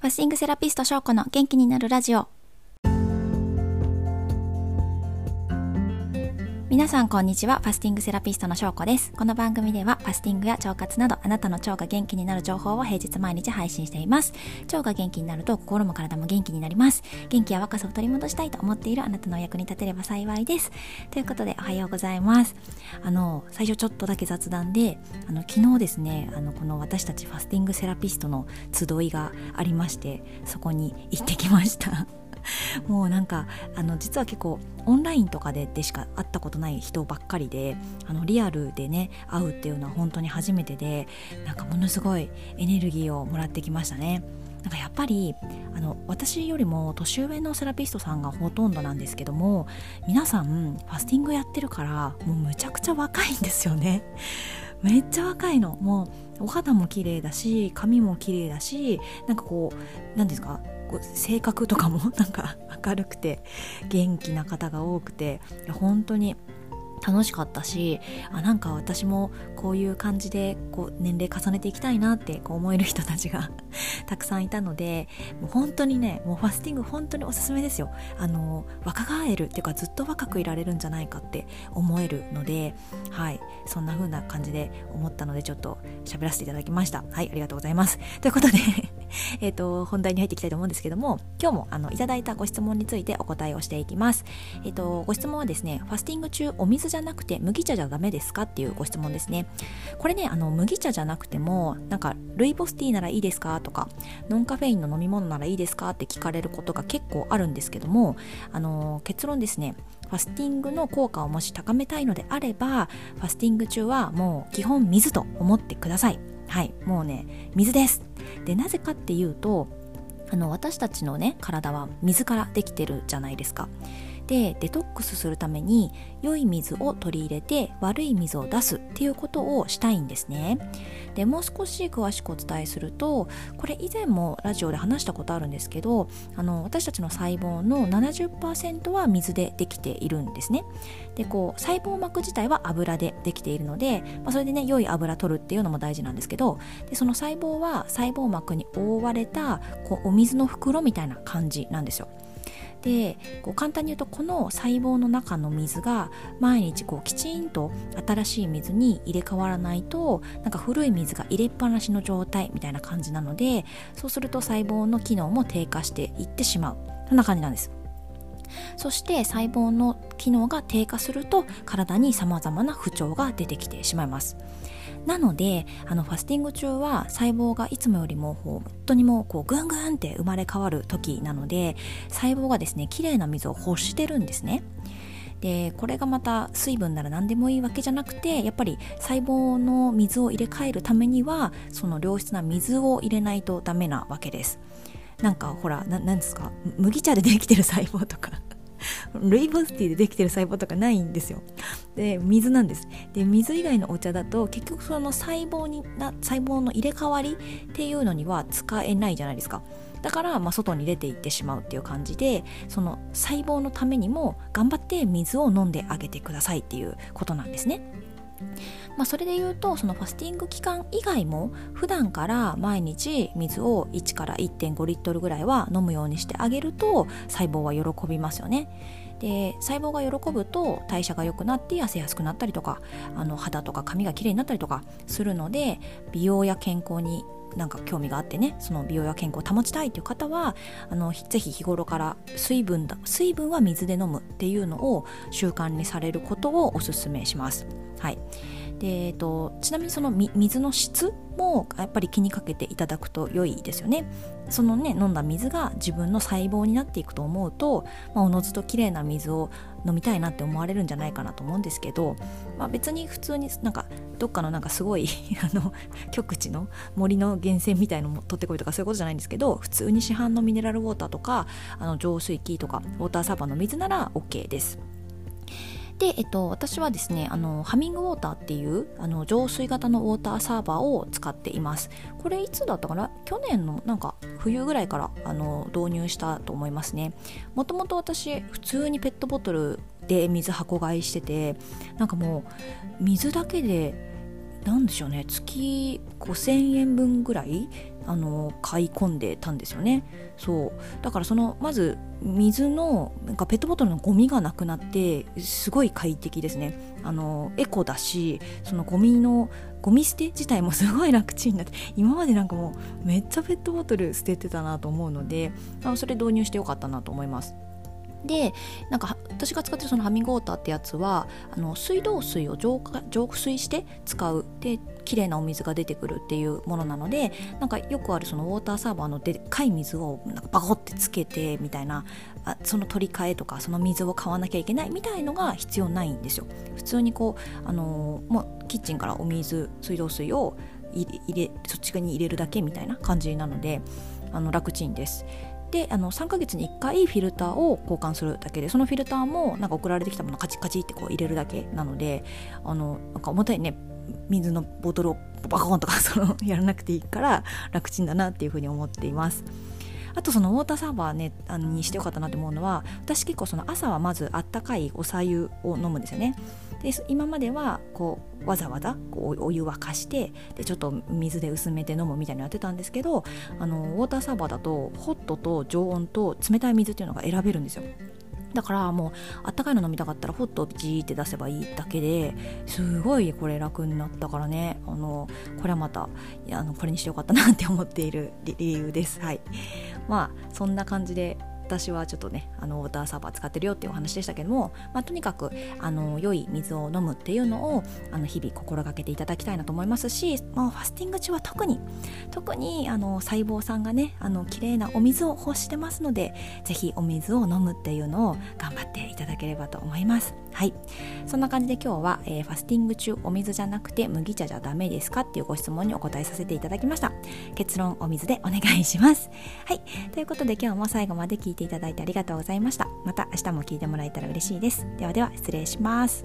ファスティングセラピスト翔子の元気になるラジオ。皆さんこんにちは。ファスティングセラピストの翔子です。この番組ではファスティングや腸活などあなたの腸が元気になる情報を平日毎日配信しています。腸が元気になると心も体も元気になります。元気や若さを取り戻したいと思っているあなたのお役に立てれば幸いです。ということでおはようございます。あの、最初ちょっとだけ雑談で、あの、昨日ですね、あの、この私たちファスティングセラピストの集いがありまして、そこに行ってきました。もうなんかあの実は結構オンラインとかででしか会ったことない人ばっかりであのリアルでね会うっていうのは本当に初めてでなんかものすごいエネルギーをもらってきましたね。なんかやっぱりあの私よりも年上のセラピストさんがほとんどなんですけども皆さんファスティングやってるからもうむちゃくちゃ若いんですよね めっちゃ若いのもうお肌も綺麗だし髪も綺麗だしなんかこう何ですか性格とかも なんか明るくて元気な方が多くて本当に楽しかったしあなんか私もこういう感じでこう年齢重ねていきたいなってこう思える人たちが たくさんいたのでもう本当にねもうファスティング本当におすすめですよ。あの若返るっていうかずっと若くいられるんじゃないかって思えるのではい。そんな風な感じで思ったのでちょっと喋らせていただきました。はいありがとうございます。ということで えっと本題に入っていきたいと思うんですけども今日もあのいただいたご質問についてお答えをしていきます。えっとご質問はですねファスティング中お水じゃなくて麦茶じゃダメですかっていうご質問ですね。これねあの麦茶じゃなくてもなんかルイボスティーならいいですかとかノンカフェインの飲み物ならいいですかって聞かれることが結構あるんですけどもあの結論ですねファスティングの効果をもし高めたいのであればファスティング中はもう基本水と思ってください。はいもうね水です。でなぜかっていうとあの私たちのね体は水からできてるじゃないですか。でデトックスするために良い水を取り入れて悪い水を出すっていうことをしたいんですね。でもう少し詳しくお伝えするとこれ以前もラジオで話したことあるんですけどあの私たちの細胞の70%は水でできているんですね。でこう細胞膜自体は油でできているので、まあ、それでね良い油取るっていうのも大事なんですけどでその細胞は細胞膜に覆われたこうお水の袋みたいな感じなんですよ。でこう簡単に言うとこの細胞の中の水が毎日こうきちんと新しい水に入れ替わらないとなんか古い水が入れっぱなしの状態みたいな感じなのでそうすると細胞の機能も低下していってしまう。そんな感じなんです。そして細胞の機能が低下すると体に様々な不調が出てきてしまいます。なのであのファスティング中は細胞がいつもよりも本当にもうこうぐんぐんって生まれ変わる時なので細胞がですね綺麗な水を欲してるんですね。でこれがまた水分なら何でもいいわけじゃなくてやっぱり細胞の水を入れ替えるためにはその良質な水を入れないとダメなわけです。なんかほら何ですか？麦茶でできてる細胞とか ルイボスティーでできてる細胞とかないんですよ。で水なんです。で水以外のお茶だと結局その細胞にな細胞の入れ替わりっていうのには使えないじゃないですか。だから、まあ、外に出ていってしまうっていう感じでその細胞のためにも頑張って水を飲んであげてくださいっていうことなんですね。まあ、それで言うとそのファスティング期間以外も普段から毎日水を1から1.5リットルぐらいは飲むようにしてあげると細胞は喜びますよね。で細胞が喜ぶと代謝が良くなって痩せやすくなったりとかあの肌とか髪がきれいになったりとかするので美容や健康になんか興味があってねその美容や健康を保ちたいという方はあのぜひ日頃から水分だ水分は水で飲むっていうのを習慣にされることをおすすめします。はいでえっと、ちなみにその水の質もやっぱり気にかけていただくと良いですよね。そのね飲んだ水が自分の細胞になっていくと思うと、まあ、おのずと綺麗な水を飲みたいなって思われるんじゃないかなと思うんですけど、まあ、別に普通になんかどっかのなんかすごい あの極地の森の源泉みたいのも取ってこいとかそういうことじゃないんですけど普通に市販のミネラルウォーターとかあの浄水器とかウォーターサーバーの水なら OK です。で、えっと、私はですねあのハミングウォーターっていうあの浄水型のウォーターサーバーを使っています。これいつだったかな？去年のなんか冬ぐらいからあの導入したと思いますね。もともと私普通にペットボトルで水箱買いしててなんかもう水だけでなんでしょうね。月5000円分ぐらいあの買い込んでたんですよね。そう。だからそのまず水のなんかペットボトルのゴミがなくなってすごい快適ですね。あのエコだしそのゴミのゴミ捨て自体もすごい楽ちんになって。今までなんかもうめっちゃペットボトル捨ててたなと思うのであのそれ導入してよかったなと思います。でなんか私が使ってるそのハミングウォーターってやつはあの水道水を浄化浄水して使う。で綺麗なお水が出てくるっていうものなのでなんかよくあるそのウォーターサーバーのでっかい水をなんかバコってつけてみたいなあその取り替えとかその水を買わなきゃいけないみたいのが必要ないんですよ。普通にこうあのー、もうキッチンからお水水道水を入れそっち側に入れるだけみたいな感じなのであの楽ちんです。であの3ヶ月に1回フィルターを交換するだけでそのフィルターもなんか送られてきたものカチカチってこう入れるだけなのであのなんか重たいね水のボトルをバコンとか そのやらなくていいから楽ちんだなっていうふうに思っています。あとそのウォーターサーバーねあのにしてよかったなって思うのは私結構その朝はまずあったかいおさゆを飲むんですよねで今まではこうわざわざこうお湯沸かしてでちょっと水で薄めて飲むみたいなやってたんですけどあのウォーターサーバーだとホットと常温と冷たい水っていうのが選べるんですよ。だからもうあったかいの飲みたかったらホットをジーって出せばいいだけですごいこれ楽になったからね。あのこれはまたあのこれにしてよかったなって思っている理由です。はい。まあそんな感じで私はちょっとねあのウォーターサーバー使ってるよっていうお話でしたけども、まあ、とにかくあの良い水を飲むっていうのをあの日々心がけていただきたいなと思いますし、まあ、ファスティング中は特に特にあの細胞さんがねあの綺麗なお水を欲してますので是非お水を飲むっていうのを頑張っていただければと思います。はい。そんな感じで今日は、えー、ファスティング中お水じゃなくて麦茶じゃダメですかっていうご質問にお答えさせていただきました。結論お水でお願いします。はい。ということで今日も最後まで聞いていただいてありがとうございました。また明日も聞いてもらえたら嬉しいです。ではでは失礼します。